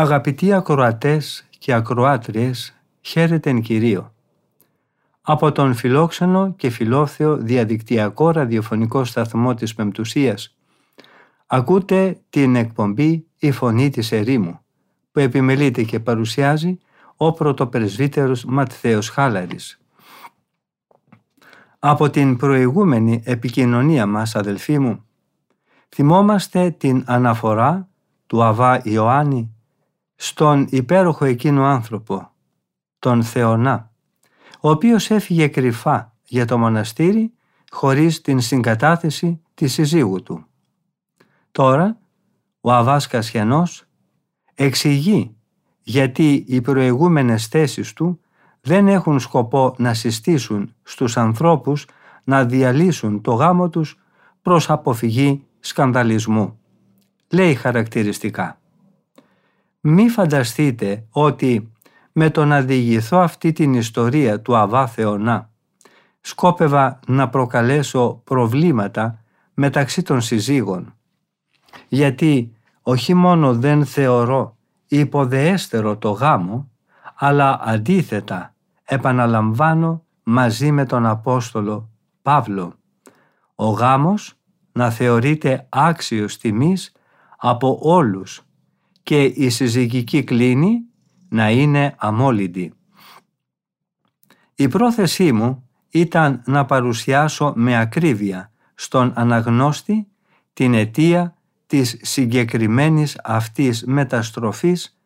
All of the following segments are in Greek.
Αγαπητοί ακροατές και ακροάτριες, χαίρετεν Κυρίο. Από τον φιλόξενο και φιλόθεο διαδικτυακό ραδιοφωνικό σταθμό της Πεμπτουσίας ακούτε την εκπομπή «Η Φωνή της Ερήμου» που επιμελείται και παρουσιάζει ο πρωτοπρεσβύτερος Ματθαίος Χάλαρης. Από την προηγούμενη επικοινωνία μας, αδελφοί μου, θυμόμαστε την αναφορά του Αβά Ιωάννη στον υπέροχο εκείνο άνθρωπο, τον Θεονά, ο οποίος έφυγε κρυφά για το μοναστήρι χωρίς την συγκατάθεση της συζύγου του. Τώρα, ο Αβάς Κασιανός εξηγεί γιατί οι προηγούμενες θέσεις του δεν έχουν σκοπό να συστήσουν στους ανθρώπους να διαλύσουν το γάμο τους προς αποφυγή σκανδαλισμού. Λέει χαρακτηριστικά «Μη φανταστείτε ότι με το να διηγηθώ αυτή την ιστορία του Αβά Θεονά σκόπευα να προκαλέσω προβλήματα μεταξύ των συζύγων γιατί όχι μόνο δεν θεωρώ υποδεέστερο το γάμο, αλλά αντίθετα επαναλαμβάνω μαζί με τον Απόστολο Παύλο. Ο γάμος να θεωρείται άξιος τιμής από όλους και η συζυγική κλίνη να είναι αμόλυντη. Η πρόθεσή μου ήταν να παρουσιάσω με ακρίβεια στον αναγνώστη την αιτία της συγκεκριμένης αυτής μεταστροφής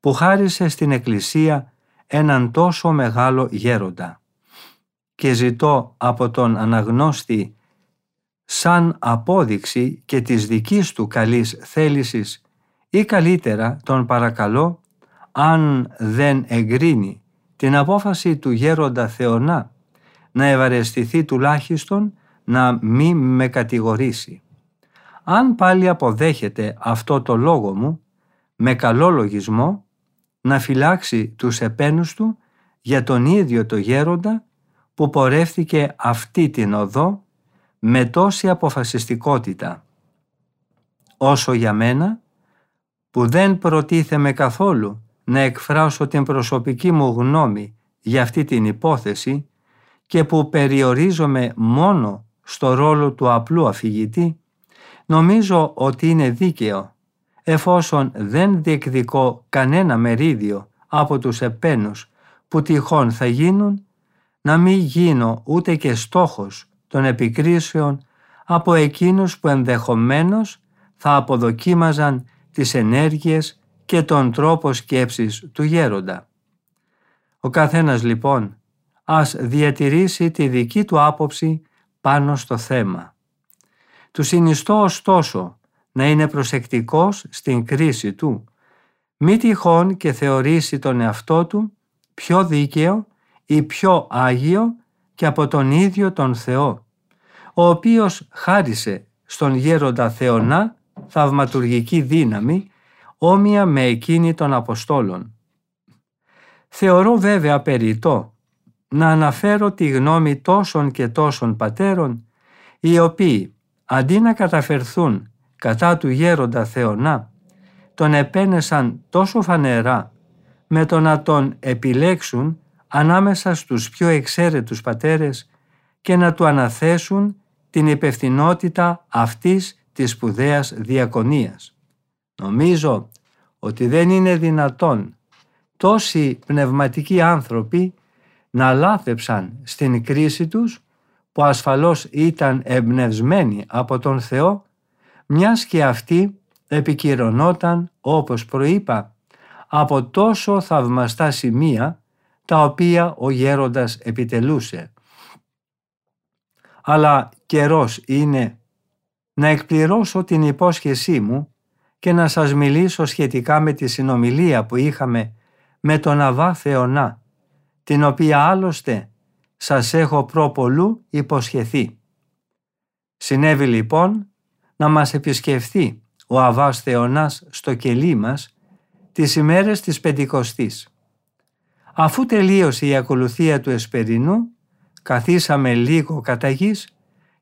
που χάρισε στην Εκκλησία έναν τόσο μεγάλο γέροντα και ζητώ από τον αναγνώστη σαν απόδειξη και της δικής του καλής θέλησης ή καλύτερα τον παρακαλώ αν δεν εγκρίνει την απόφαση του γέροντα Θεονά να ευαρεστηθεί τουλάχιστον να μη με κατηγορήσει. Αν πάλι αποδέχεται αυτό το λόγο μου, με καλό λογισμό, να φυλάξει τους επένους του για τον ίδιο το γέροντα που πορεύτηκε αυτή την οδό με τόση αποφασιστικότητα. Όσο για μένα, που δεν προτίθεμαι καθόλου να εκφράσω την προσωπική μου γνώμη για αυτή την υπόθεση και που περιορίζομαι μόνο στο ρόλο του απλού αφηγητή, Νομίζω ότι είναι δίκαιο, εφόσον δεν διεκδικώ κανένα μερίδιο από τους επένους που τυχόν θα γίνουν, να μην γίνω ούτε και στόχος των επικρίσεων από εκείνους που ενδεχομένως θα αποδοκίμαζαν τις ενέργειες και τον τρόπο σκέψης του γέροντα. Ο καθένας λοιπόν ας διατηρήσει τη δική του άποψη πάνω στο θέμα. Του συνιστώ ωστόσο να είναι προσεκτικός στην κρίση του, μη τυχόν και θεωρήσει τον εαυτό του πιο δίκαιο ή πιο άγιο και από τον ίδιο τον Θεό, ο οποίος χάρισε στον γέροντα Θεονά θαυματουργική δύναμη όμοια με εκείνη των Αποστόλων. Θεωρώ βέβαια περιττό να αναφέρω τη γνώμη τόσων και τόσων πατέρων οι οποίοι αντί να καταφερθούν κατά του γέροντα Θεονά, τον επένεσαν τόσο φανερά με το να τον επιλέξουν ανάμεσα στους πιο εξαίρετους πατέρες και να του αναθέσουν την υπευθυνότητα αυτής της σπουδαίας διακονίας. Νομίζω ότι δεν είναι δυνατόν τόσοι πνευματικοί άνθρωποι να λάθεψαν στην κρίση τους που ασφαλώς ήταν εμπνευσμένη από τον Θεό, μιας και αυτή επικυρωνόταν, όπως προείπα, από τόσο θαυμαστά σημεία τα οποία ο γέροντας επιτελούσε. Αλλά καιρός είναι να εκπληρώσω την υπόσχεσή μου και να σας μιλήσω σχετικά με τη συνομιλία που είχαμε με τον Αβά Θεονά, την οποία άλλωστε σας έχω προπολού υποσχεθεί. Συνέβη λοιπόν να μας επισκεφθεί ο Αβάς Θεονάς στο κελί μας τις ημέρες της Πεντηκοστής. Αφού τελείωσε η ακολουθία του Εσπερινού, καθίσαμε λίγο κατά γης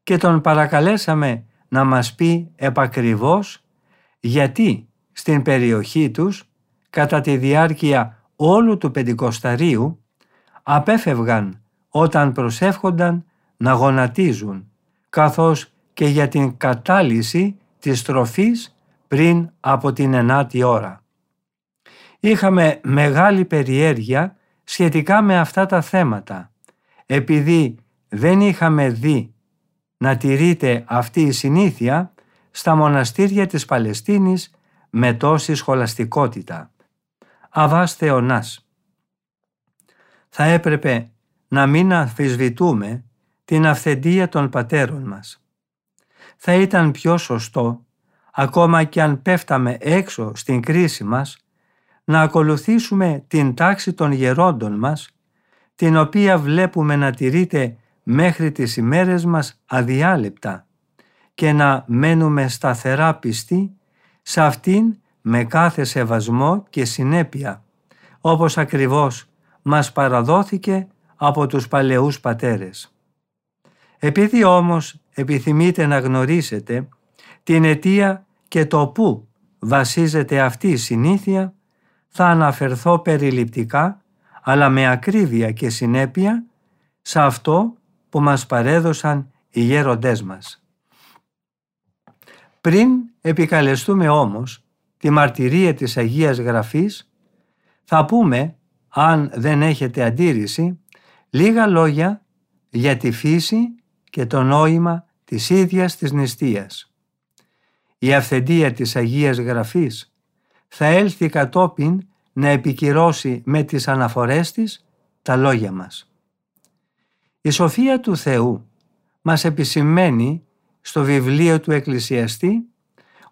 και τον παρακαλέσαμε να μας πει επακριβώς γιατί στην περιοχή τους κατά τη διάρκεια όλου του Πεντηκοσταρίου απέφευγαν όταν προσεύχονταν να γονατίζουν καθώς και για την κατάλυση της τροφής πριν από την ενάτη ώρα. Είχαμε μεγάλη περιέργεια σχετικά με αυτά τα θέματα, επειδή δεν είχαμε δει να τηρείται αυτή η συνήθεια στα μοναστήρια της Παλαιστίνης με τόση σχολαστικότητα. Αβάς Θεονάς. Θα έπρεπε να μην αμφισβητούμε την αυθεντία των πατέρων μας. Θα ήταν πιο σωστό, ακόμα και αν πέφταμε έξω στην κρίση μας, να ακολουθήσουμε την τάξη των γερόντων μας, την οποία βλέπουμε να τηρείται μέχρι τις ημέρες μας αδιάλειπτα και να μένουμε σταθερά πιστοί σε αυτήν με κάθε σεβασμό και συνέπεια, όπως ακριβώς μας παραδόθηκε από τους παλαιούς πατέρες. Επειδή όμως επιθυμείτε να γνωρίσετε την αιτία και το πού βασίζεται αυτή η συνήθεια, θα αναφερθώ περιληπτικά, αλλά με ακρίβεια και συνέπεια, σε αυτό που μας παρέδωσαν οι γέροντές μας. Πριν επικαλεστούμε όμως τη μαρτυρία της Αγίας Γραφής, θα πούμε, αν δεν έχετε αντίρρηση, λίγα λόγια για τη φύση και το νόημα της ίδιας της νηστείας. Η αυθεντία της Αγίας Γραφής θα έλθει κατόπιν να επικυρώσει με τις αναφορές της τα λόγια μας. Η σοφία του Θεού μας επισημαίνει στο βιβλίο του Εκκλησιαστή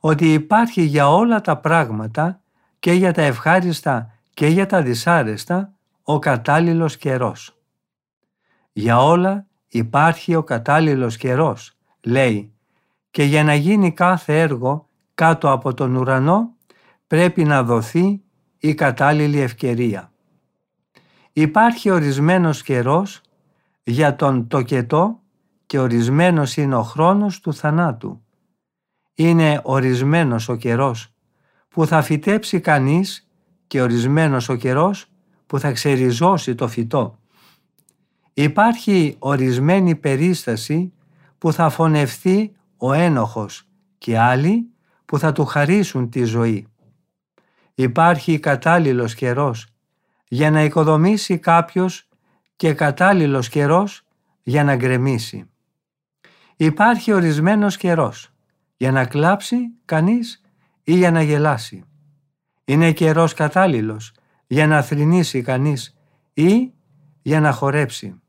ότι υπάρχει για όλα τα πράγματα και για τα ευχάριστα και για τα δυσάρεστα ο κατάλληλος καιρός. Για όλα υπάρχει ο κατάλληλος καιρός, λέει, και για να γίνει κάθε έργο κάτω από τον ουρανό πρέπει να δοθεί η κατάλληλη ευκαιρία. Υπάρχει ορισμένος καιρός για τον τοκετό και ορισμένος είναι ο χρόνος του θανάτου. Είναι ορισμένος ο καιρός που θα φυτέψει κανείς και ορισμένος ο καιρός που θα ξεριζώσει το φυτό. Υπάρχει ορισμένη περίσταση που θα φωνευθεί ο ένοχος και άλλοι που θα του χαρίσουν τη ζωή. Υπάρχει κατάλληλος καιρός για να οικοδομήσει κάποιος και κατάλληλος καιρός για να γκρεμίσει. Υπάρχει ορισμένος καιρός για να κλάψει κανείς ή για να γελάσει. Είναι καιρός κατάλληλος για να θρηνήσει κανείς ή για να χορέψει.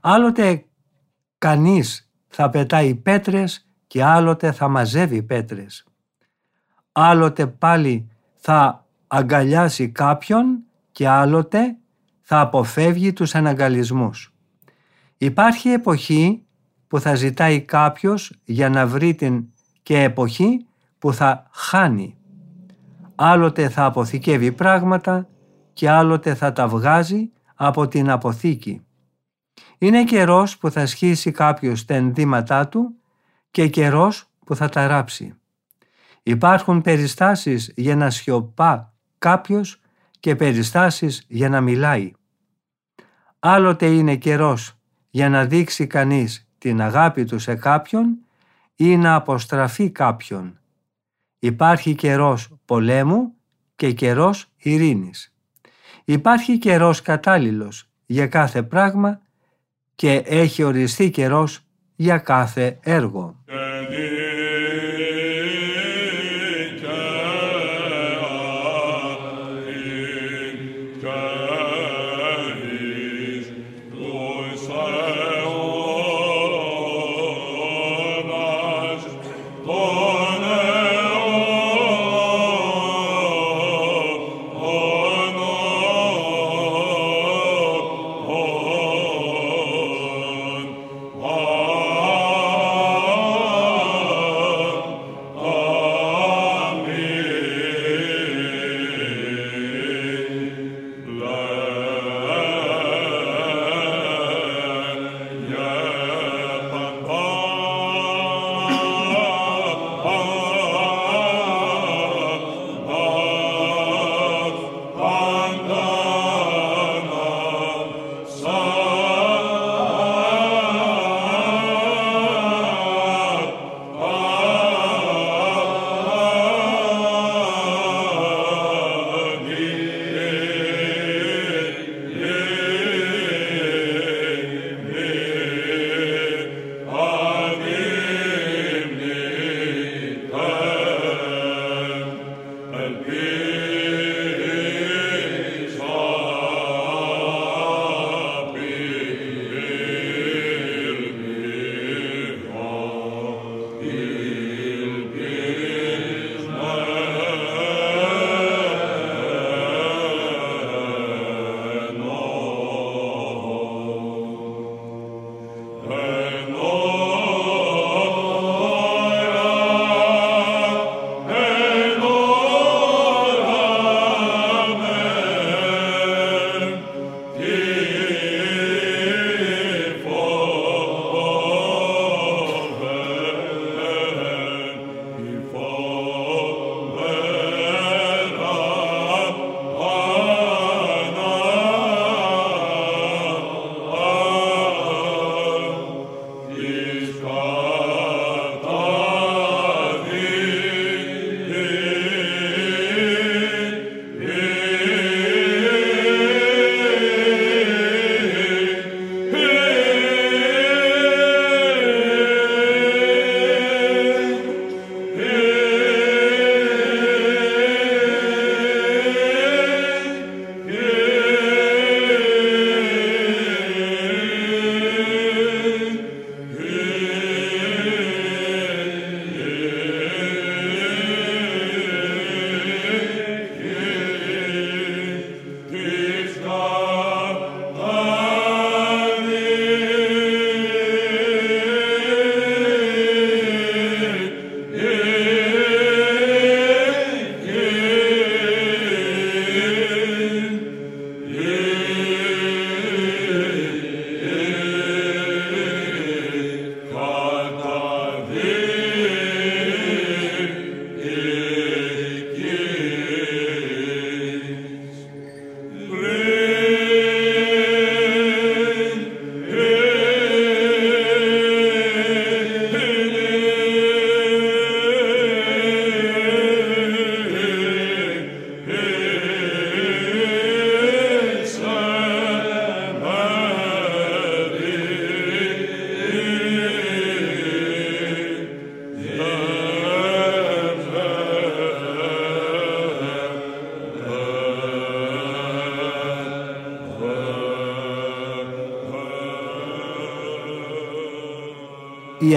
Άλλοτε κανείς θα πετάει πέτρες και άλλοτε θα μαζεύει πέτρες. Άλλοτε πάλι θα αγκαλιάσει κάποιον και άλλοτε θα αποφεύγει τους αναγκαλισμούς. Υπάρχει εποχή που θα ζητάει κάποιος για να βρει την και εποχή που θα χάνει. Άλλοτε θα αποθηκεύει πράγματα και άλλοτε θα τα βγάζει από την αποθήκη. Είναι καιρός που θα σχίσει κάποιος τα ενδύματά του και καιρός που θα τα ράψει. Υπάρχουν περιστάσεις για να σιωπά κάποιος και περιστάσεις για να μιλάει. Άλλοτε είναι καιρός για να δείξει κανείς την αγάπη του σε κάποιον ή να αποστραφεί κάποιον. Υπάρχει καιρός πολέμου και καιρός ειρήνης. Υπάρχει καιρός κατάλληλος για κάθε πράγμα και έχει οριστεί καιρός για κάθε έργο.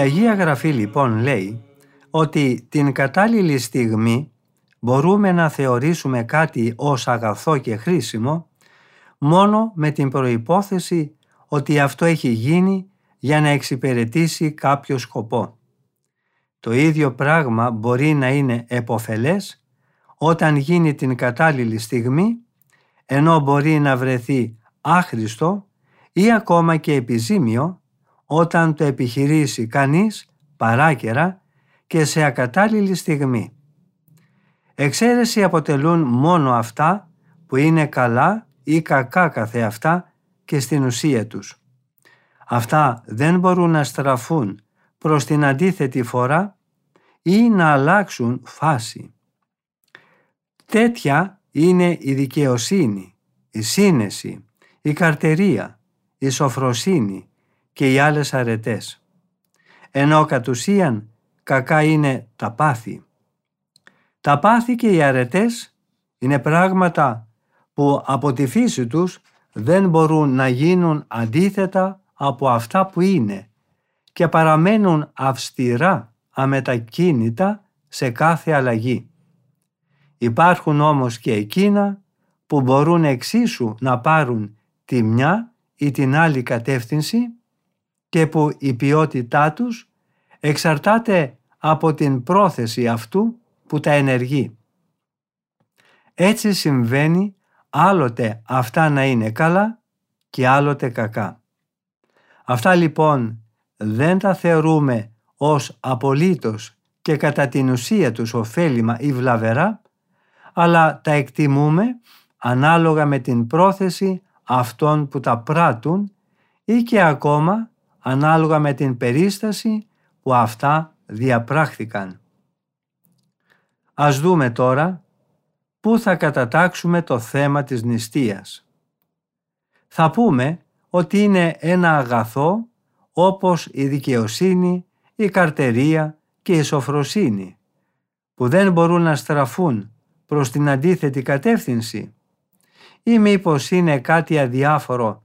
Αγία Γραφή λοιπόν λέει ότι την κατάλληλη στιγμή μπορούμε να θεωρήσουμε κάτι ως αγαθό και χρήσιμο μόνο με την προϋπόθεση ότι αυτό έχει γίνει για να εξυπηρετήσει κάποιο σκοπό. Το ίδιο πράγμα μπορεί να είναι εποφελές όταν γίνει την κατάλληλη στιγμή ενώ μπορεί να βρεθεί άχρηστο ή ακόμα και επιζήμιο όταν το επιχειρήσει κανείς παράκαιρα και σε ακατάλληλη στιγμή. Εξαίρεση αποτελούν μόνο αυτά που είναι καλά ή κακά καθεαυτά και στην ουσία τους. Αυτά δεν μπορούν να στραφούν προς την αντίθετη φορά ή να αλλάξουν φάση. Τέτοια είναι η δικαιοσύνη, η σύνεση, η καρτερία, η σοφροσύνη, και οι άλλες αρετές. Ενώ κατ' ουσίαν κακά είναι τα πάθη. Τα πάθη και οι αρετές είναι πράγματα που από τη φύση τους δεν μπορούν να γίνουν αντίθετα από αυτά που είναι και παραμένουν αυστηρά αμετακίνητα σε κάθε αλλαγή. Υπάρχουν όμως και εκείνα που μπορούν εξίσου να πάρουν τη μια ή την άλλη κατεύθυνση και που η ποιότητά τους εξαρτάται από την πρόθεση αυτού που τα ενεργεί. Έτσι συμβαίνει άλλοτε αυτά να είναι καλά και άλλοτε κακά. Αυτά λοιπόν δεν τα θεωρούμε ως απολύτως και κατά την ουσία τους ωφέλιμα ή βλαβερά, αλλά τα εκτιμούμε ανάλογα με την πρόθεση αυτών που τα πράττουν ή και ακόμα ανάλογα με την περίσταση που αυτά διαπράχθηκαν. Ας δούμε τώρα πού θα κατατάξουμε το θέμα της νηστείας. Θα πούμε ότι είναι ένα αγαθό όπως η δικαιοσύνη, η καρτερία και η σοφροσύνη που δεν μπορούν να στραφούν προς την αντίθετη κατεύθυνση ή μήπως είναι κάτι αδιάφορο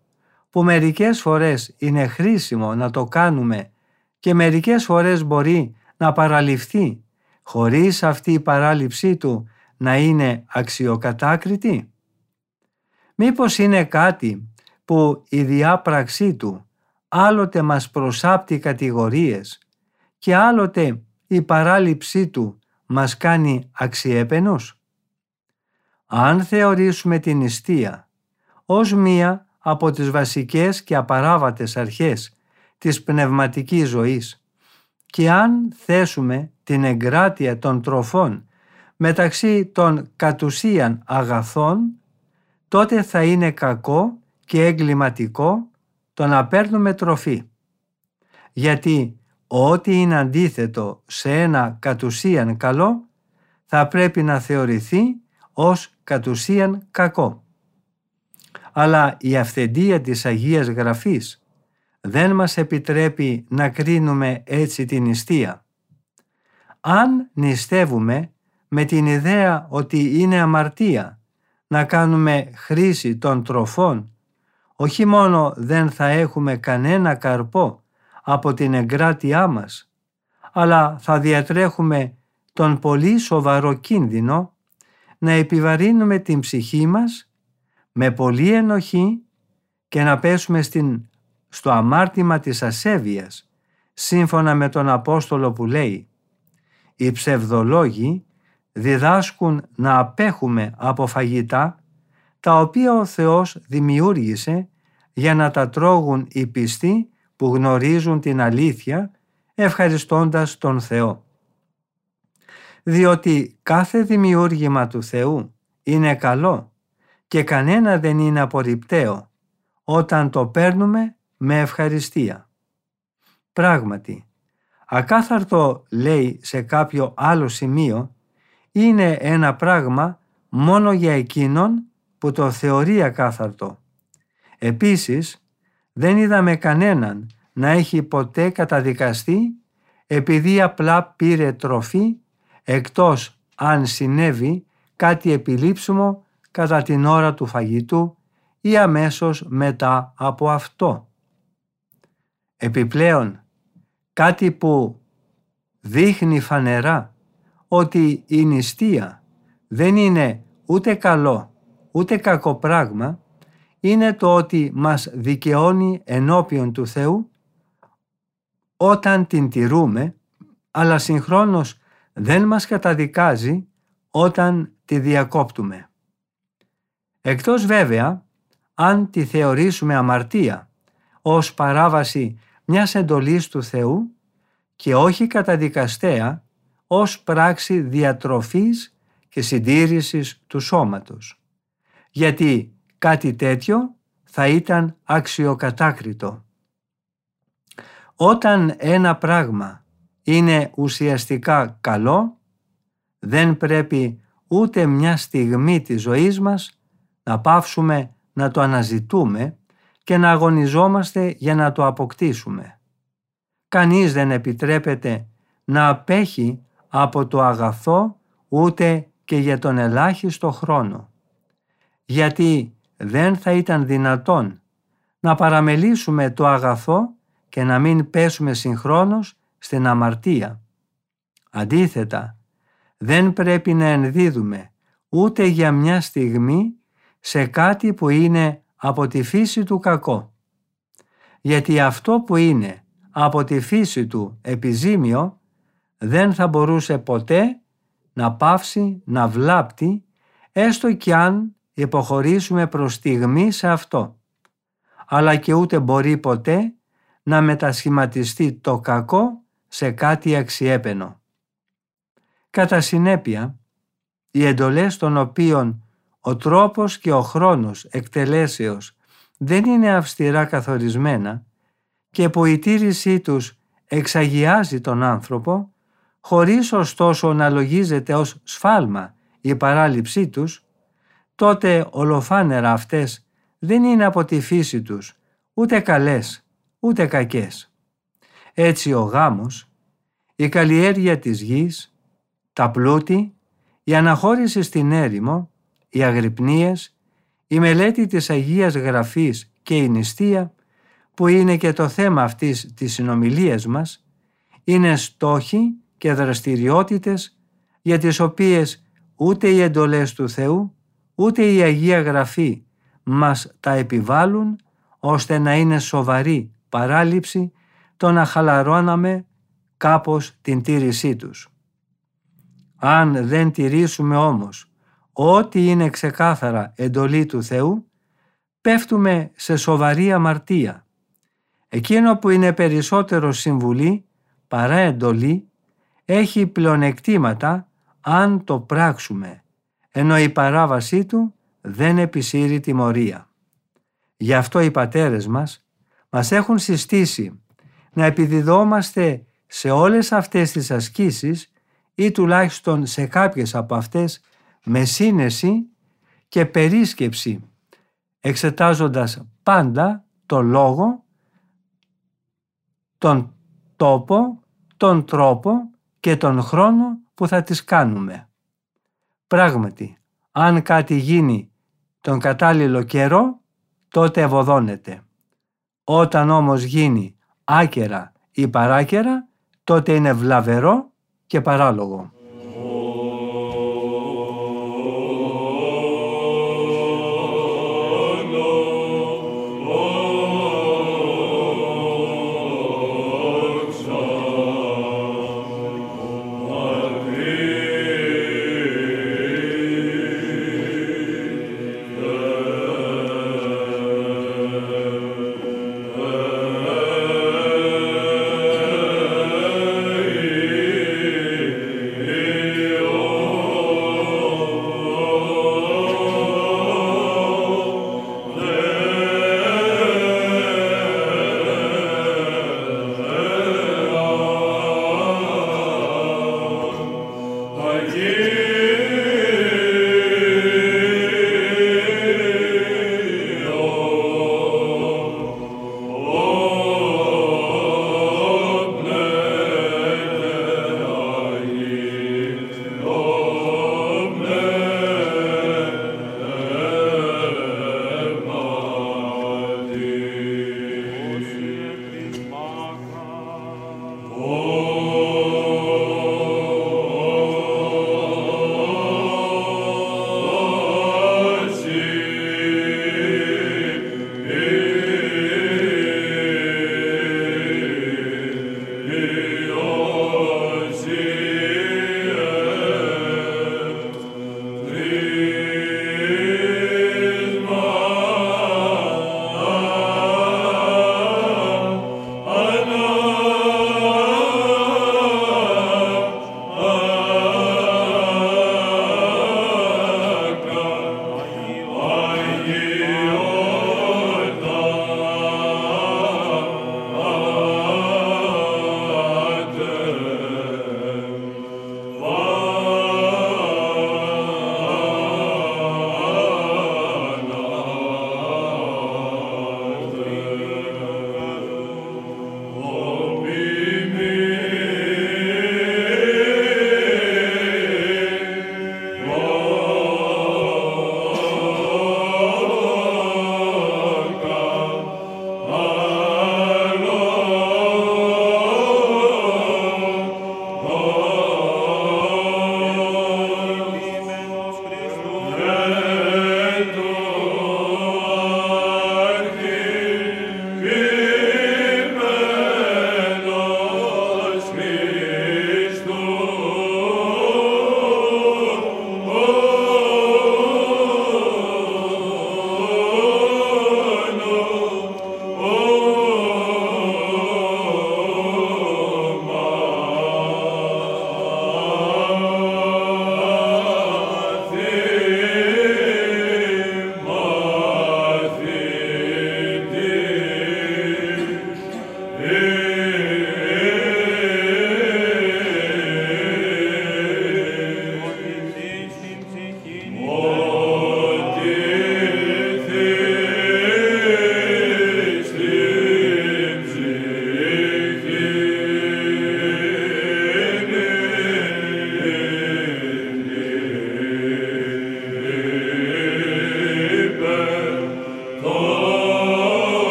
που μερικές φορές είναι χρήσιμο να το κάνουμε και μερικές φορές μπορεί να παραληφθεί χωρίς αυτή η παράληψή του να είναι αξιοκατάκριτη. Μήπως είναι κάτι που η διάπραξή του άλλοτε μας προσάπτει κατηγορίες και άλλοτε η παράληψή του μας κάνει αξιέπαινους. Αν θεωρήσουμε την νηστεία ως μία από τις βασικές και απαράβατες αρχές της πνευματικής ζωής και αν θέσουμε την εγκράτεια των τροφών μεταξύ των κατουσίαν αγαθών, τότε θα είναι κακό και εγκληματικό το να παίρνουμε τροφή. Γιατί ό,τι είναι αντίθετο σε ένα κατουσίαν καλό θα πρέπει να θεωρηθεί ως κατουσίαν κακό. Αλλά η αυθεντία της Αγίας Γραφής δεν μας επιτρέπει να κρίνουμε έτσι την νηστεία. Αν νηστεύουμε με την ιδέα ότι είναι αμαρτία να κάνουμε χρήση των τροφών, όχι μόνο δεν θα έχουμε κανένα καρπό από την εγκράτειά μας, αλλά θα διατρέχουμε τον πολύ σοβαρό κίνδυνο να επιβαρύνουμε την ψυχή μας με πολλή ενοχή και να πέσουμε στην, στο αμάρτημα της ασέβειας, σύμφωνα με τον Απόστολο που λέει «Οι ψευδολόγοι διδάσκουν να απέχουμε από φαγητά τα οποία ο Θεός δημιούργησε για να τα τρώγουν οι πιστοί που γνωρίζουν την αλήθεια ευχαριστώντας τον Θεό. Διότι κάθε δημιούργημα του Θεού είναι καλό και κανένα δεν είναι απορριπταίο όταν το παίρνουμε με ευχαριστία. Πράγματι, ακάθαρτο λέει σε κάποιο άλλο σημείο είναι ένα πράγμα μόνο για εκείνον που το θεωρεί ακάθαρτο. Επίσης, δεν είδαμε κανέναν να έχει ποτέ καταδικαστεί επειδή απλά πήρε τροφή εκτός αν συνέβη κάτι επιλήψιμο κατά την ώρα του φαγητού ή αμέσως μετά από αυτό. Επιπλέον, κάτι που δείχνει φανερά ότι η νηστεία δεν είναι ούτε καλό ούτε κακό πράγμα είναι το ότι μας δικαιώνει ενώπιον του Θεού όταν την τηρούμε αλλά συγχρόνως δεν μας καταδικάζει όταν τη διακόπτουμε. Εκτός βέβαια αν τη θεωρήσουμε αμαρτία ως παράβαση μιας εντολής του Θεού και όχι καταδικαστέα ως πράξη διατροφής και συντήρησης του σώματος. Γιατί κάτι τέτοιο θα ήταν αξιοκατάκριτο. Όταν ένα πράγμα είναι ουσιαστικά καλό, δεν πρέπει ούτε μια στιγμή της ζωής μας να πάυσουμε να το αναζητούμε και να αγωνιζόμαστε για να το αποκτήσουμε. Κανείς δεν επιτρέπεται να απέχει από το αγαθό ούτε και για τον ελάχιστο χρόνο. Γιατί δεν θα ήταν δυνατόν να παραμελήσουμε το αγαθό και να μην πέσουμε συγχρόνως στην αμαρτία. Αντίθετα, δεν πρέπει να ενδίδουμε ούτε για μια στιγμή σε κάτι που είναι από τη φύση του κακό. Γιατί αυτό που είναι από τη φύση του επιζήμιο δεν θα μπορούσε ποτέ να πάυσει να βλάπτει έστω κι αν υποχωρήσουμε προς στιγμή σε αυτό. Αλλά και ούτε μπορεί ποτέ να μετασχηματιστεί το κακό σε κάτι αξιέπαινο. Κατά συνέπεια, οι εντολές των οποίων ο τρόπος και ο χρόνος εκτελέσεως δεν είναι αυστηρά καθορισμένα και που η τήρησή τους εξαγιάζει τον άνθρωπο, χωρίς ωστόσο να λογίζεται ως σφάλμα η παράληψή τους, τότε ολοφάνερα αυτές δεν είναι από τη φύση τους ούτε καλές ούτε κακές. Έτσι ο γάμος, η καλλιέργεια της γης, τα πλούτη, η αναχώρηση στην έρημο, οι αγρυπνίες, η μελέτη της Αγίας Γραφής και η νηστεία, που είναι και το θέμα αυτής της συνομιλίας μας, είναι στόχοι και δραστηριότητες για τις οποίες ούτε οι εντολές του Θεού ούτε η Αγία Γραφή μας τα επιβάλλουν ώστε να είναι σοβαρή παράληψη το να χαλαρώναμε κάπως την τήρησή τους. Αν δεν τηρήσουμε όμως ό,τι είναι ξεκάθαρα εντολή του Θεού, πέφτουμε σε σοβαρή αμαρτία. Εκείνο που είναι περισσότερο συμβουλή παρά εντολή έχει πλεονεκτήματα αν το πράξουμε, ενώ η παράβασή του δεν επισύρει τιμωρία. Γι' αυτό οι πατέρες μας μας έχουν συστήσει να επιδιδόμαστε σε όλες αυτές τις ασκήσεις ή τουλάχιστον σε κάποιες από αυτές με σύνεση και περίσκεψη εξετάζοντας πάντα το λόγο, τον τόπο, τον τρόπο και τον χρόνο που θα τις κάνουμε. Πράγματι, αν κάτι γίνει τον κατάλληλο καιρό, τότε ευωδώνεται. Όταν όμως γίνει άκερα ή παράκερα, τότε είναι βλαβερό και παράλογο.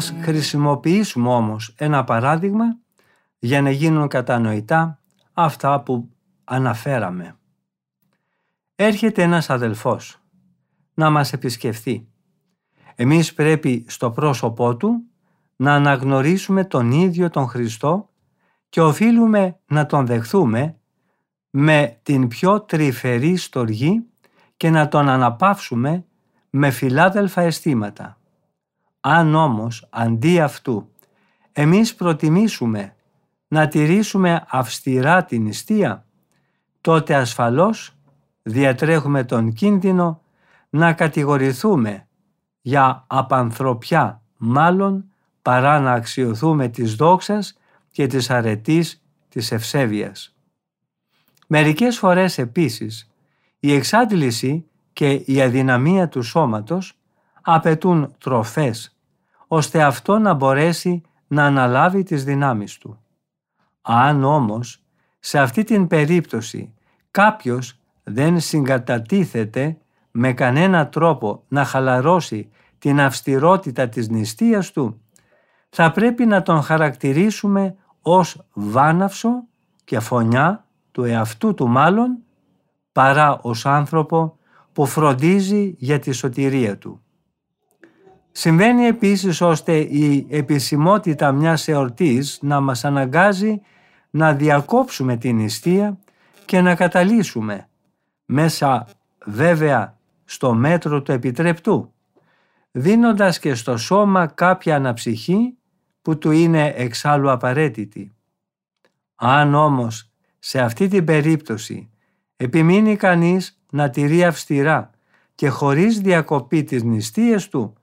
Ας χρησιμοποιήσουμε όμως ένα παράδειγμα για να γίνουν κατανοητά αυτά που αναφέραμε. Έρχεται ένας αδελφός να μας επισκεφθεί. Εμείς πρέπει στο πρόσωπό του να αναγνωρίσουμε τον ίδιο τον Χριστό και οφείλουμε να τον δεχθούμε με την πιο τρυφερή στοργή και να τον αναπαύσουμε με φιλάδελφα αισθήματα. Αν όμως αντί αυτού εμείς προτιμήσουμε να τηρήσουμε αυστηρά την νηστεία, τότε ασφαλώς διατρέχουμε τον κίνδυνο να κατηγορηθούμε για απανθρωπιά μάλλον παρά να αξιοθούμε της δόξας και της αρετής της ευσέβειας. Μερικές φορές επίσης η εξάντληση και η αδυναμία του σώματος απαιτούν τροφές ώστε αυτό να μπορέσει να αναλάβει τις δυνάμεις του. Αν όμως σε αυτή την περίπτωση κάποιος δεν συγκατατίθεται με κανένα τρόπο να χαλαρώσει την αυστηρότητα της νηστείας του, θα πρέπει να τον χαρακτηρίσουμε ως βάναυσο και φωνιά του εαυτού του μάλλον, παρά ως άνθρωπο που φροντίζει για τη σωτηρία του. Συμβαίνει επίσης ώστε η επισημότητα μιας εορτής να μας αναγκάζει να διακόψουμε την νηστεία και να καταλύσουμε μέσα βέβαια στο μέτρο του επιτρεπτού δίνοντας και στο σώμα κάποια αναψυχή που του είναι εξάλλου απαραίτητη. Αν όμως σε αυτή την περίπτωση επιμείνει κανείς να τηρεί αυστηρά και χωρίς διακοπή τις νηστείες του,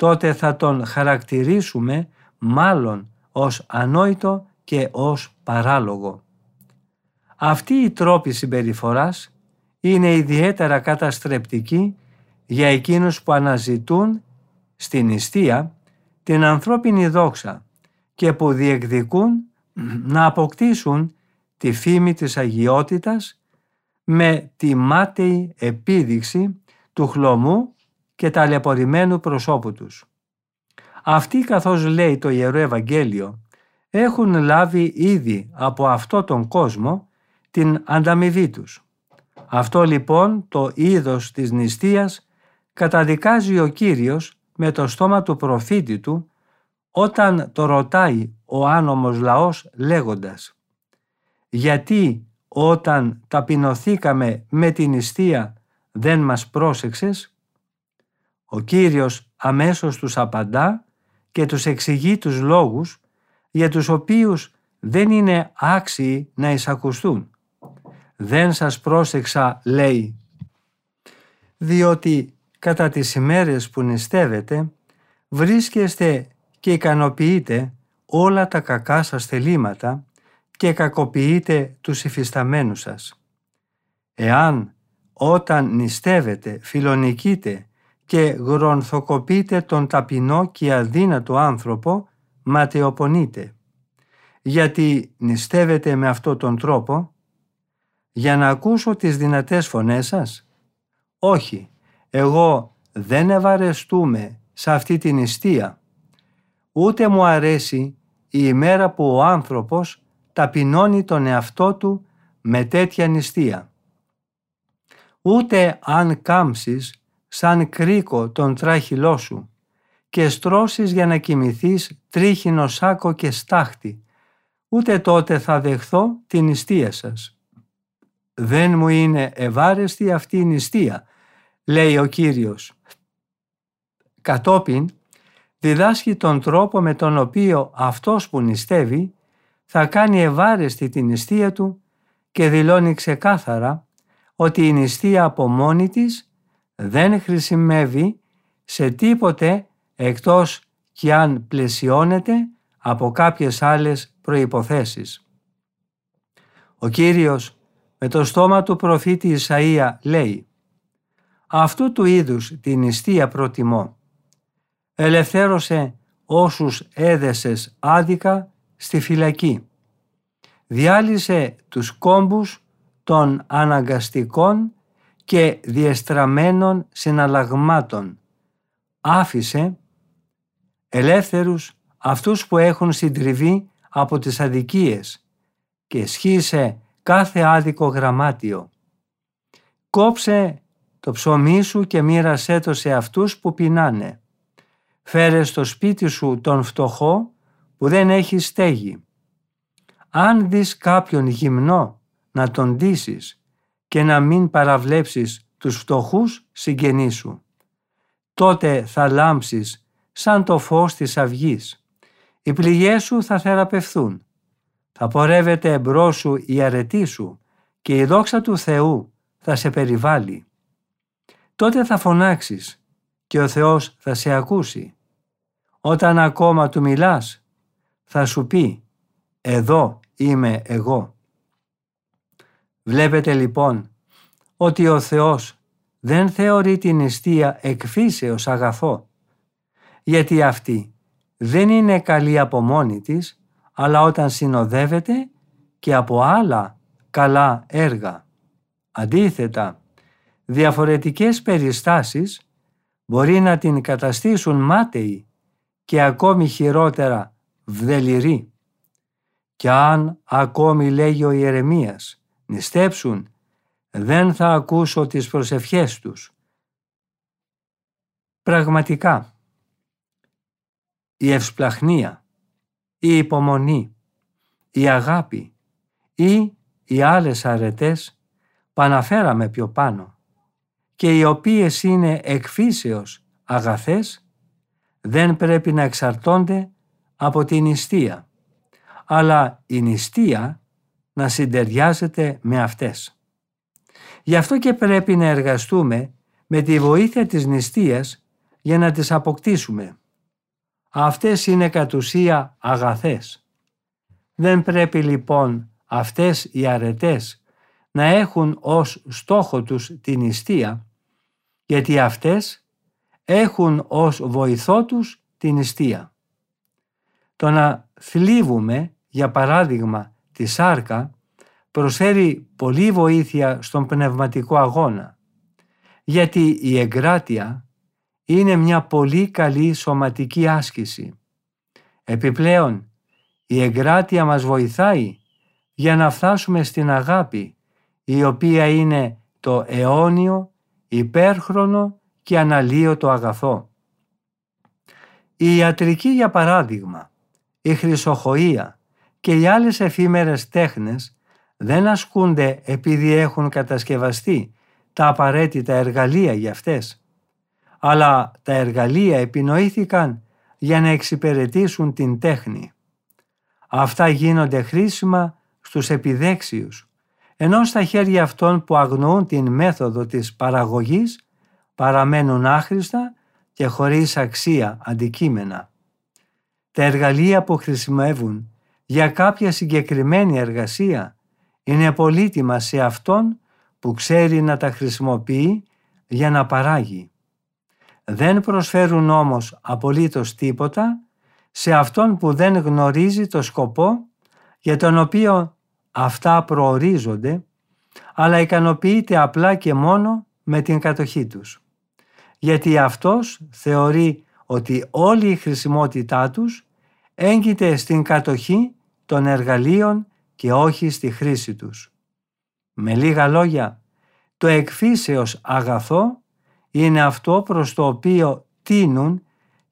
τότε θα τον χαρακτηρίσουμε μάλλον ως ανόητο και ως παράλογο. Αυτή η τρόπη συμπεριφοράς είναι ιδιαίτερα καταστρεπτική για εκείνους που αναζητούν στην νηστεία την ανθρώπινη δόξα και που διεκδικούν να αποκτήσουν τη φήμη της αγιότητας με τη μάταιη επίδειξη του χλωμού και ταλαιπωρημένου προσώπου τους. Αυτοί καθώς λέει το Ιερό Ευαγγέλιο έχουν λάβει ήδη από αυτό τον κόσμο την ανταμοιβή τους. Αυτό λοιπόν το είδος της νηστείας καταδικάζει ο Κύριος με το στόμα του προφήτη του όταν το ρωτάει ο άνομος λαός λέγοντας «Γιατί όταν ταπεινωθήκαμε με την νηστεία δεν μας πρόσεξες» Ο Κύριος αμέσως τους απαντά και τους εξηγεί τους λόγους για τους οποίους δεν είναι άξιοι να εισακουστούν. «Δεν σας πρόσεξα» λέει «διότι κατά τις ημέρες που νηστεύετε βρίσκεστε και ικανοποιείτε όλα τα κακά σας θελήματα και κακοποιείτε τους υφισταμένους σας. Εάν όταν νηστεύετε φιλονικείτε και γρονθοκοπείτε τον ταπεινό και αδύνατο άνθρωπο, ματαιοπονείτε. Γιατί νηστεύετε με αυτόν τον τρόπο, για να ακούσω τις δυνατές φωνές σας; Όχι, εγώ δεν ευαρεστούμε σε αυτή την νηστεία. Ούτε μου αρέσει η ημέρα που ο άνθρωπος ταπεινώνει τον εαυτό του με τέτοια νηστεία. Ούτε αν κάμψεις σαν κρίκο τον τράχυλό σου και στρώσεις για να κοιμηθείς τρίχινο σάκο και στάχτη, ούτε τότε θα δεχθώ την νηστεία σας. Δεν μου είναι ευάρεστη αυτή η νηστεία, λέει ο Κύριος. Κατόπιν διδάσκει τον τρόπο με τον οποίο αυτός που νηστεύει θα κάνει ευάρεστη την νηστεία του και δηλώνει ξεκάθαρα ότι η νηστεία από μόνη της δεν χρησιμεύει σε τίποτε εκτός κι αν πλαισιώνεται από κάποιες άλλες προϋποθέσεις. Ο Κύριος με το στόμα του προφήτη Ισαΐα λέει «Αυτού του είδους την νηστεία προτιμώ. Ελευθέρωσε όσους έδεσες άδικα στη φυλακή. Διάλυσε τους κόμπους των αναγκαστικών και διεστραμμένων συναλλαγμάτων. Άφησε ελεύθερους αυτούς που έχουν συντριβεί από τις αδικίες και σχίσε κάθε άδικο γραμμάτιο. Κόψε το ψωμί σου και μοίρασέ το σε αυτούς που πεινάνε. Φέρε στο σπίτι σου τον φτωχό που δεν έχει στέγη. Αν δεις κάποιον γυμνό να τον ντύσεις και να μην παραβλέψεις τους φτωχούς συγγενείς σου. Τότε θα λάμψεις σαν το φως της αυγής. Οι πληγές σου θα θεραπευθούν. Θα πορεύεται εμπρός σου η αρετή σου και η δόξα του Θεού θα σε περιβάλλει. Τότε θα φωνάξεις και ο Θεός θα σε ακούσει. Όταν ακόμα του μιλάς θα σου πει «Εδώ είμαι εγώ». Βλέπετε λοιπόν ότι ο Θεός δεν θεωρεί την νηστεία εκφύσεως αγαθό, γιατί αυτή δεν είναι καλή από μόνη της, αλλά όταν συνοδεύεται και από άλλα καλά έργα. Αντίθετα, διαφορετικές περιστάσεις μπορεί να την καταστήσουν μάταιη και ακόμη χειρότερα βδεληρή. Κι αν ακόμη λέγει ο Ιερεμίας νηστέψουν δεν θα ακούσω τις προσευχές τους. Πραγματικά, η ευσπλαχνία, η υπομονή, η αγάπη ή οι άλλες αρετές παναφέραμε πιο πάνω και οι οποίες είναι εκφύσεως αγαθές δεν πρέπει να εξαρτώνται από την νηστεία, αλλά η νηστεία να συντεριάζεται με αυτές. Γι' αυτό και πρέπει να εργαστούμε με τη βοήθεια της νηστείας για να τις αποκτήσουμε. Αυτές είναι κατ' ουσία αγαθές. Δεν πρέπει λοιπόν αυτές οι αρετές να έχουν ως στόχο τους την νηστεία, γιατί αυτές έχουν ως βοηθό τους την νηστεία. Το να θλίβουμε, για παράδειγμα, τη σάρκα, προσφέρει πολύ βοήθεια στον πνευματικό αγώνα, γιατί η εγκράτεια είναι μια πολύ καλή σωματική άσκηση. Επιπλέον, η εγκράτεια μας βοηθάει για να φτάσουμε στην αγάπη, η οποία είναι το αιώνιο, υπέρχρονο και αναλύωτο αγαθό. Η ιατρική, για παράδειγμα, η χρυσοχοΐα και οι άλλες εφήμερες τέχνες δεν ασκούνται επειδή έχουν κατασκευαστεί τα απαραίτητα εργαλεία για αυτές, αλλά τα εργαλεία επινοήθηκαν για να εξυπηρετήσουν την τέχνη. Αυτά γίνονται χρήσιμα στους επιδέξιους, ενώ στα χέρια αυτών που αγνοούν την μέθοδο της παραγωγής παραμένουν άχρηστα και χωρίς αξία αντικείμενα. Τα εργαλεία που χρησιμεύουν για κάποια συγκεκριμένη εργασία είναι πολύτιμα σε αυτόν που ξέρει να τα χρησιμοποιεί για να παράγει. Δεν προσφέρουν όμως απολύτως τίποτα σε αυτόν που δεν γνωρίζει το σκοπό για τον οποίο αυτά προορίζονται, αλλά ικανοποιείται απλά και μόνο με την κατοχή τους. Γιατί αυτός θεωρεί ότι όλη η χρησιμότητά τους έγκυται στην κατοχή των εργαλείων και όχι στη χρήση τους. Με λίγα λόγια, το εκφύσεως αγαθό είναι αυτό προς το οποίο τίνουν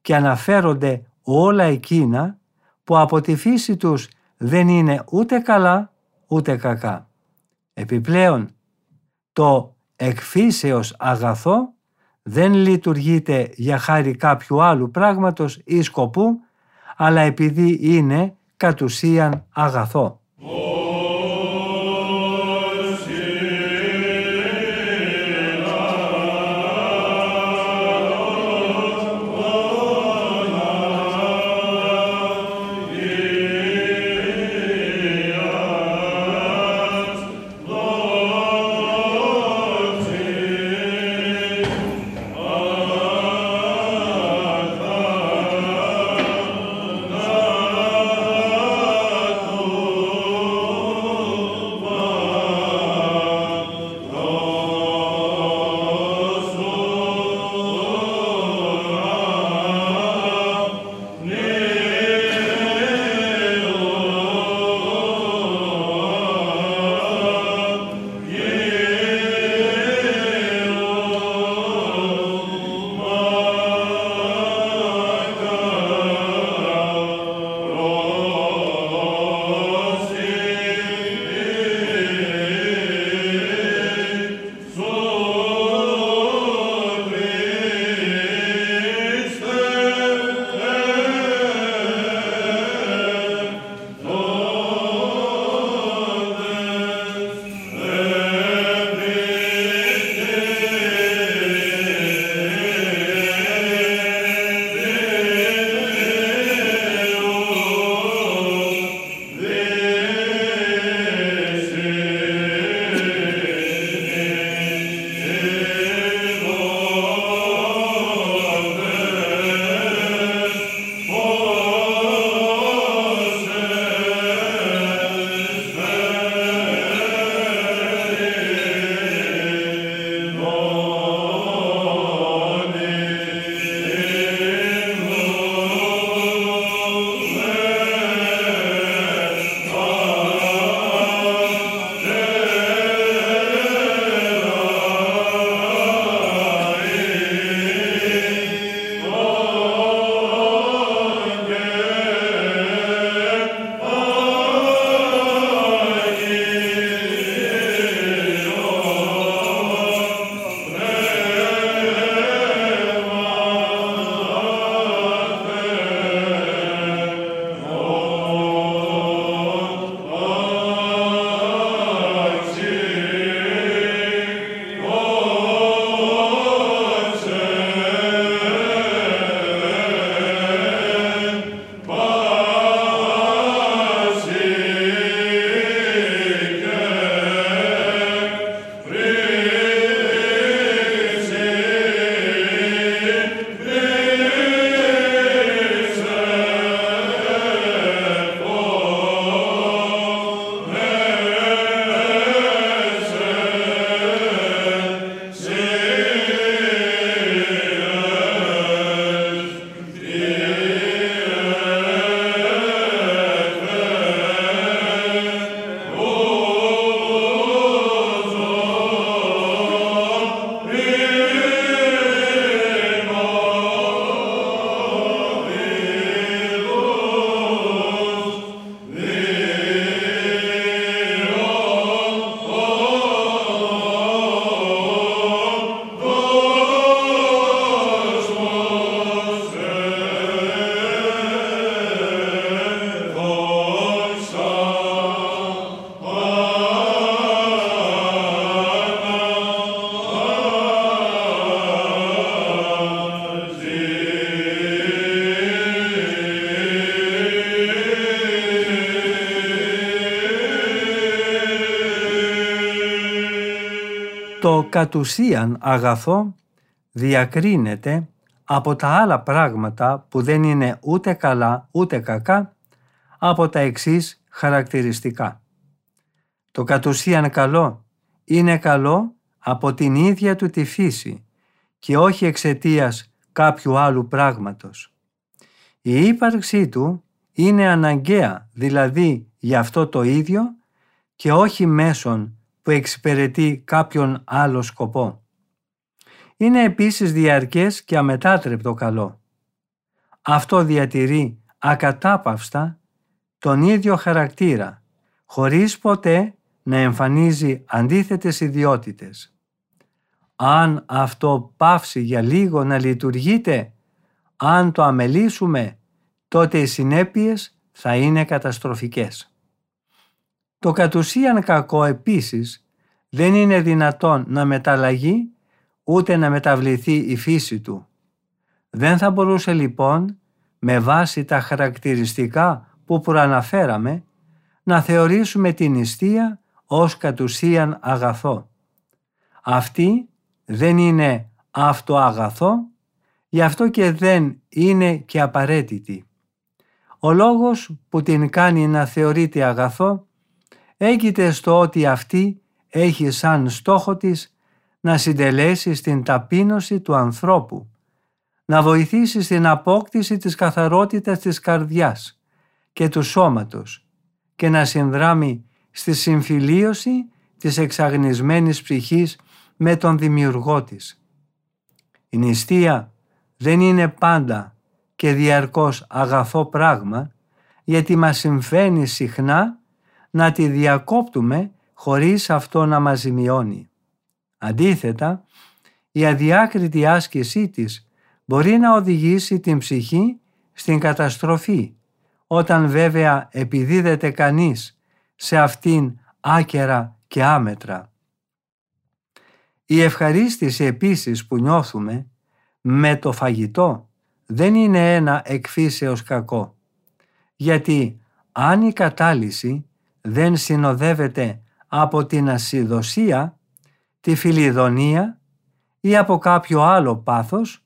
και αναφέρονται όλα εκείνα που από τη φύση τους δεν είναι ούτε καλά ούτε κακά. Επιπλέον, το εκφύσεως αγαθό δεν λειτουργείται για χάρη κάποιου άλλου πράγματος ή σκοπού, αλλά επειδή είναι κατ' ουσίαν αγαθό. Το κατουσίαν αγαθό διακρίνεται από τα άλλα πράγματα που δεν είναι ούτε καλά ούτε κακά από τα εξής χαρακτηριστικά. Το κατουσίαν καλό είναι καλό από την ίδια του τη φύση και όχι εξαιτίας κάποιου άλλου πράγματος. Η ύπαρξή του είναι αναγκαία, δηλαδή για αυτό το ίδιο και όχι μέσον που εξυπηρετεί κάποιον άλλο σκοπό. Είναι επίσης διαρκές και αμετάτρεπτο καλό. Αυτό διατηρεί ακατάπαυστα τον ίδιο χαρακτήρα, χωρίς ποτέ να εμφανίζει αντίθετες ιδιότητες. Αν αυτό πάυσει για λίγο να λειτουργείτε, αν το αμελήσουμε, τότε οι συνέπειες θα είναι καταστροφικές. Το κατ' ουσίαν κακό επίσης δεν είναι δυνατόν να μεταλλαγεί ούτε να μεταβληθεί η φύση του. Δεν θα μπορούσε λοιπόν με βάση τα χαρακτηριστικά που προαναφέραμε να θεωρήσουμε την νηστεία ως κατ' ουσίαν αγαθό. Αυτή δεν είναι αυτοαγαθό, γι' αυτό και δεν είναι και απαραίτητη. Ο λόγος που την κάνει να θεωρείται αγαθό έγκυται στο ότι αυτή έχει σαν στόχο της να συντελέσει στην ταπείνωση του ανθρώπου, να βοηθήσει στην απόκτηση της καθαρότητας της καρδιάς και του σώματος και να συνδράμει στη συμφιλίωση της εξαγνισμένης ψυχής με τον δημιουργό της. Η νηστεία δεν είναι πάντα και διαρκώς αγαθό πράγμα γιατί μας συμφαίνει συχνά να τη διακόπτουμε χωρίς αυτό να μας ζημιώνει. Αντίθετα, η αδιάκριτη άσκησή της μπορεί να οδηγήσει την ψυχή στην καταστροφή, όταν βέβαια επιδίδεται κανείς σε αυτήν άκερα και άμετρα. Η ευχαρίστηση επίσης που νιώθουμε με το φαγητό δεν είναι ένα εκφύσεως κακό, γιατί αν η κατάλυση δεν συνοδεύεται από την ασυδοσία, τη φιλιδονία ή από κάποιο άλλο πάθος,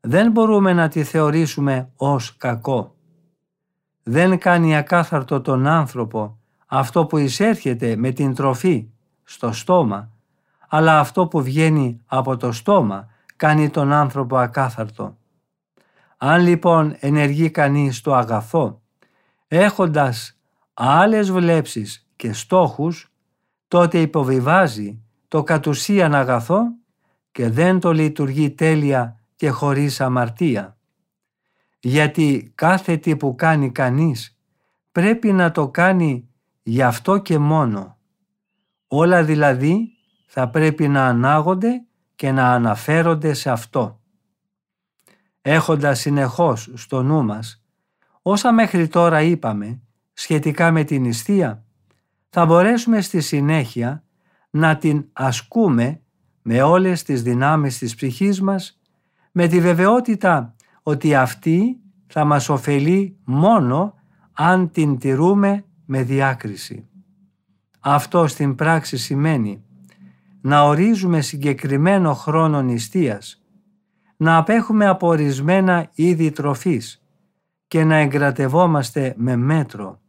δεν μπορούμε να τη θεωρήσουμε ως κακό. Δεν κάνει ακάθαρτο τον άνθρωπο αυτό που εισέρχεται με την τροφή στο στόμα, αλλά αυτό που βγαίνει από το στόμα κάνει τον άνθρωπο ακάθαρτο. Αν λοιπόν ενεργεί κανείς το αγαθό, έχοντας άλλες βλέψεις και στόχους, τότε υποβιβάζει το κατ' ουσίαν αγαθό και δεν το λειτουργεί τέλεια και χωρίς αμαρτία. Γιατί κάθε τι που κάνει κανείς πρέπει να το κάνει γι' αυτό και μόνο. Όλα δηλαδή θα πρέπει να ανάγονται και να αναφέρονται σε αυτό. Έχοντας συνεχώς στο νου μας όσα μέχρι τώρα είπαμε σχετικά με την νηστεία, θα μπορέσουμε στη συνέχεια να την ασκούμε με όλες τις δυνάμεις της ψυχής μας, με τη βεβαιότητα ότι αυτή θα μας ωφελεί μόνο αν την τηρούμε με διάκριση. Αυτό στην πράξη σημαίνει να ορίζουμε συγκεκριμένο χρόνο νηστείας, να απέχουμε από ορισμένα είδη τροφής και να εγκρατευόμαστε με μέτρο.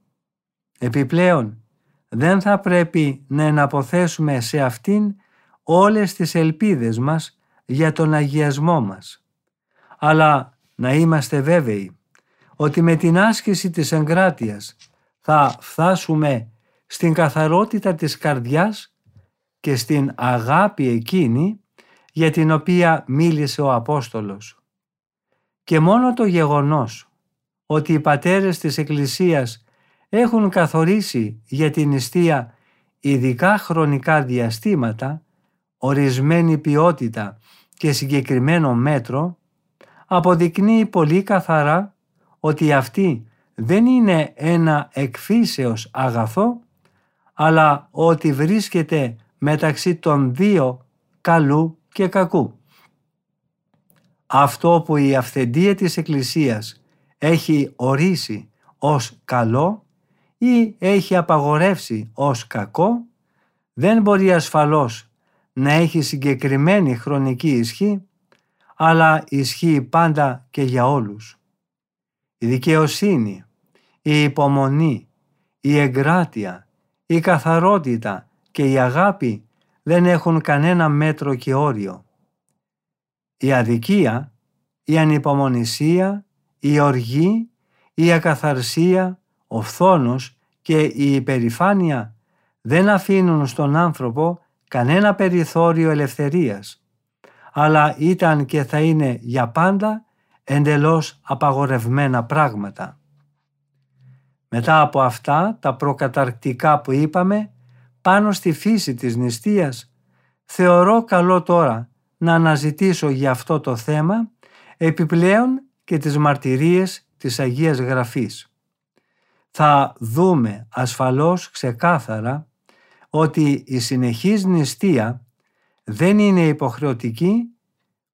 Επιπλέον, δεν θα πρέπει να εναποθέσουμε σε αυτήν όλες τις ελπίδες μας για τον αγιασμό μας. Αλλά να είμαστε βέβαιοι ότι με την άσκηση της εγκράτειας θα φτάσουμε στην καθαρότητα της καρδιάς και στην αγάπη εκείνη για την οποία μίλησε ο Απόστολος. Και μόνο το γεγονός ότι οι πατέρες της Εκκλησίας έχουν καθορίσει για την νηστεία ειδικά χρονικά διαστήματα, ορισμένη ποιότητα και συγκεκριμένο μέτρο, αποδεικνύει πολύ καθαρά ότι αυτή δεν είναι ένα εκφύσεως αγαθό, αλλά ότι βρίσκεται μεταξύ των δύο καλού και κακού. Αυτό που η αυθεντία της Εκκλησίας έχει ορίσει ως καλό ή έχει απαγορεύσει ως κακό, δεν μπορεί ασφαλώς να έχει συγκεκριμένη χρονική ισχύ, αλλά ισχύει πάντα και για όλους. Η δικαιοσύνη, η υπομονή, η εγκράτεια, η καθαρότητα και η αγάπη δεν έχουν κανένα μέτρο και όριο. Η αδικία, η ανυπομονησία, η οργή, η ακαθαρσία, ο φθόνος και η υπερηφάνεια δεν αφήνουν στον άνθρωπο κανένα περιθώριο ελευθερίας, αλλά ήταν και θα είναι για πάντα εντελώς απαγορευμένα πράγματα. Μετά από αυτά τα προκαταρκτικά που είπαμε πάνω στη φύση της νηστείας, θεωρώ καλό τώρα να αναζητήσω για αυτό το θέμα επιπλέον και τις μαρτυρίες της Αγίας Γραφής. Θα δούμε ασφαλώς ξεκάθαρα ότι η συνεχής νηστεία δεν είναι υποχρεωτική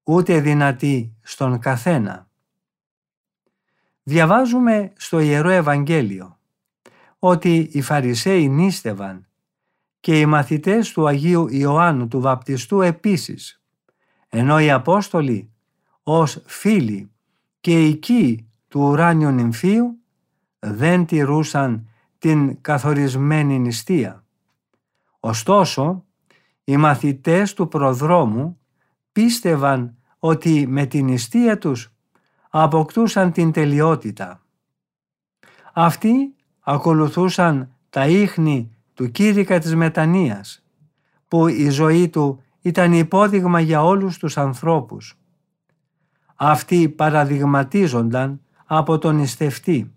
ούτε δυνατή στον καθένα. Διαβάζουμε στο Ιερό Ευαγγέλιο ότι οι Φαρισαίοι νίστευαν και οι μαθητές του Αγίου Ιωάννου του Βαπτιστού επίσης, ενώ οι Απόστολοι ως φίλοι και οικοί του ουράνιου νυμφίου δεν τηρούσαν την καθορισμένη νηστεία. Ωστόσο, οι μαθητές του προδρόμου πίστευαν ότι με την νηστεία τους αποκτούσαν την τελειότητα. Αυτοί ακολουθούσαν τα ίχνη του κήρυκα της μετανοίας, που η ζωή του ήταν υπόδειγμα για όλους τους ανθρώπους. Αυτοί παραδειγματίζονταν από τον ιστευτή,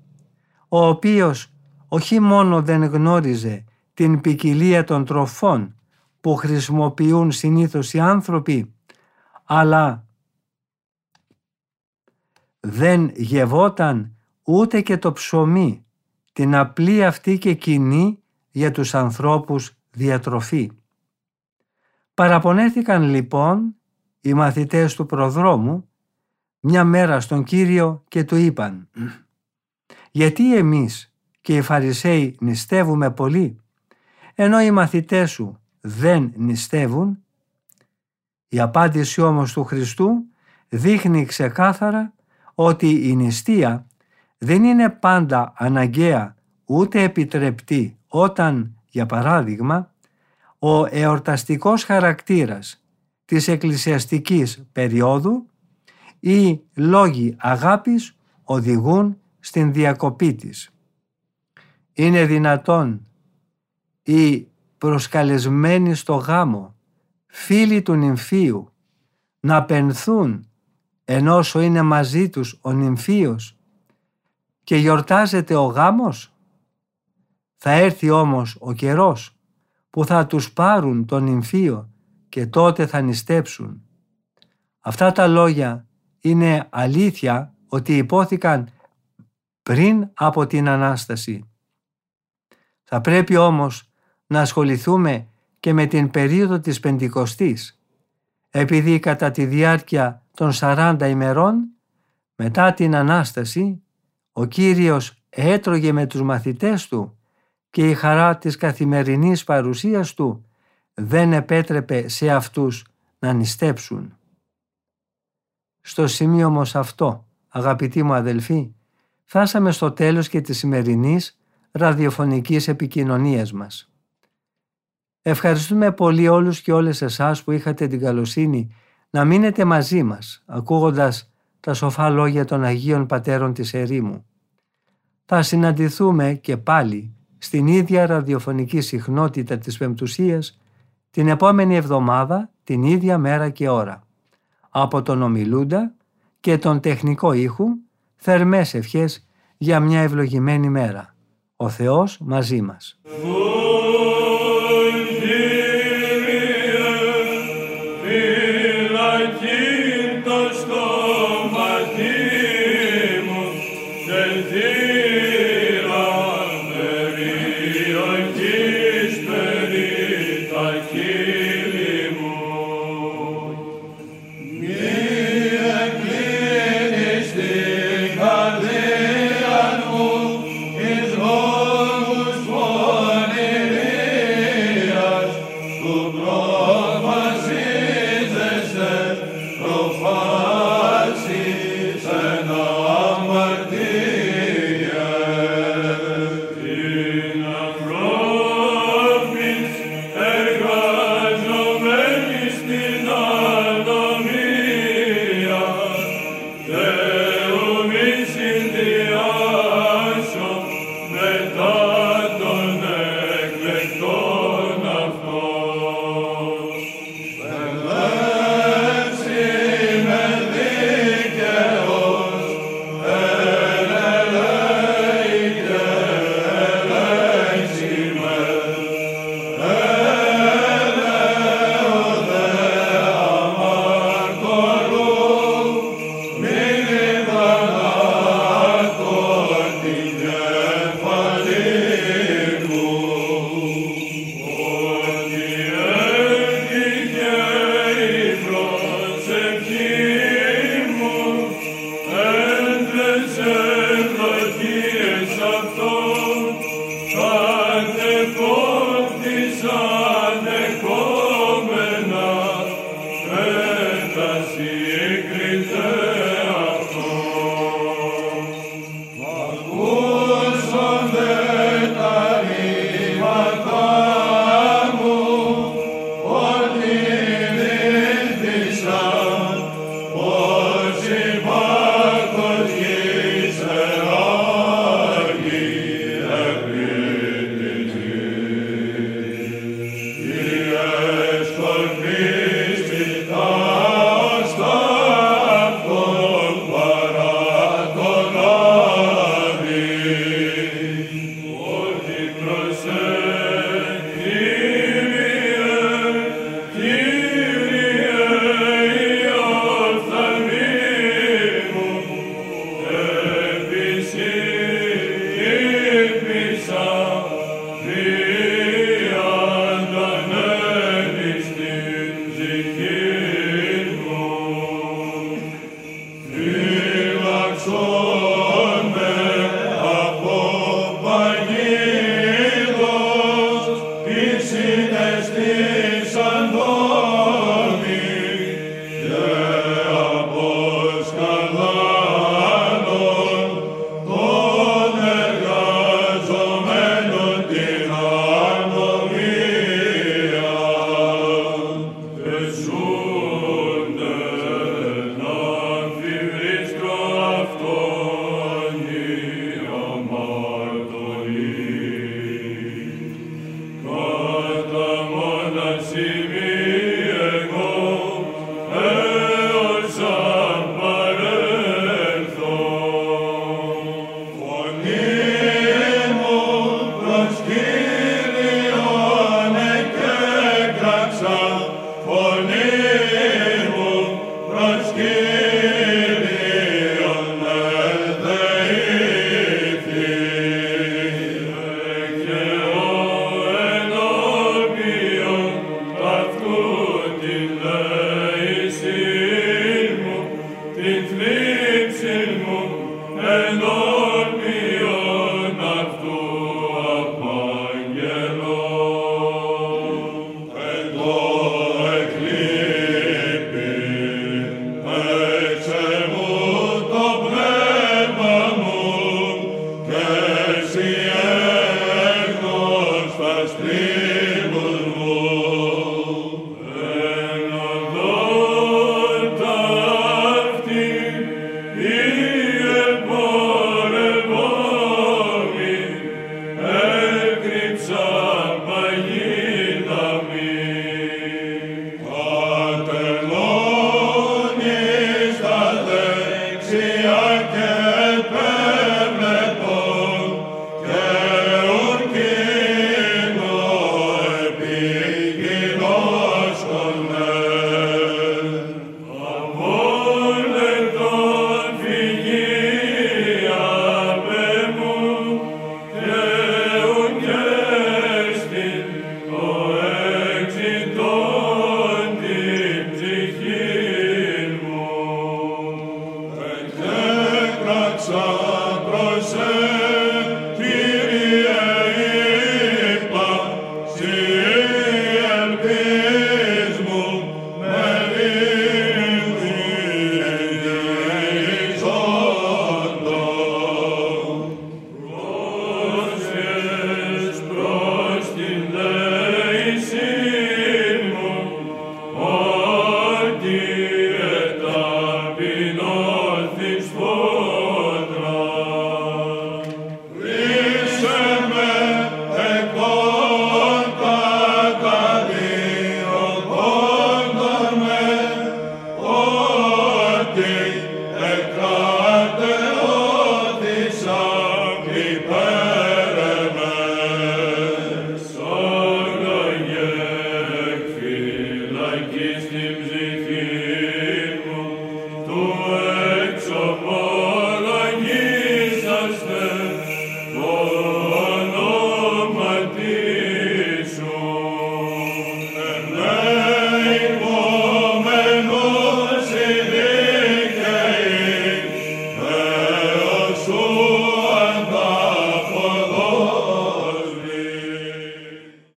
ο οποίος όχι μόνο δεν γνώριζε την ποικιλία των τροφών που χρησιμοποιούν συνήθως οι άνθρωποι, αλλά δεν γευόταν ούτε και το ψωμί, την απλή αυτή και κοινή για τους ανθρώπους διατροφή. Παραπονέθηκαν λοιπόν οι μαθητές του προδρόμου μια μέρα στον Κύριο και του είπαν «Γιατί εμείς και οι Φαρισαίοι νηστεύουμε πολύ, ενώ οι μαθητές σου δεν νηστεύουν» Η απάντηση όμως του Χριστού δείχνει ξεκάθαρα ότι η νηστεία δεν είναι πάντα αναγκαία ούτε επιτρεπτή όταν, για παράδειγμα, ο εορταστικός χαρακτήρας της εκκλησιαστικής περίοδου ή λόγοι αγάπης οδηγούν στην διακοπή της. Είναι δυνατόν οι προσκαλεσμένοι στο γάμο, φίλοι του νυμφίου, να πενθούν ενώ είναι μαζί τους ο νυμφίος και γιορτάζεται ο γάμος; Θα έρθει όμως ο καιρός που θα τους πάρουν τον νυμφίο και τότε θα νηστέψουν. Αυτά τα λόγια είναι αλήθεια ότι υπόθηκαν πριν από την Ανάσταση. Θα πρέπει όμως να ασχοληθούμε και με την περίοδο της Πεντηκοστής, επειδή κατά τη διάρκεια των 40 ημερών μετά την Ανάσταση ο Κύριος έτρωγε με τους μαθητές του και η χαρά της καθημερινής παρουσίας του δεν επέτρεπε σε αυτούς να νηστέψουν. Στο σημείο όμως αυτό, αγαπητοί μου αδελφοί, φτάσαμε στο τέλος και της σημερινής ραδιοφωνικής επικοινωνίας μας. Ευχαριστούμε πολύ όλους και όλες εσάς που είχατε την καλοσύνη να μείνετε μαζί μας, ακούγοντας τα σοφά λόγια των Αγίων Πατέρων της Ερήμου. Θα συναντηθούμε και πάλι στην ίδια ραδιοφωνική συχνότητα της Πεμπτουσίας την επόμενη εβδομάδα, την ίδια μέρα και ώρα. Από τον ομιλούντα και τον τεχνικό ήχου, θερμές ευχές για μια ευλογημένη μέρα. Ο Θεός μαζί μας.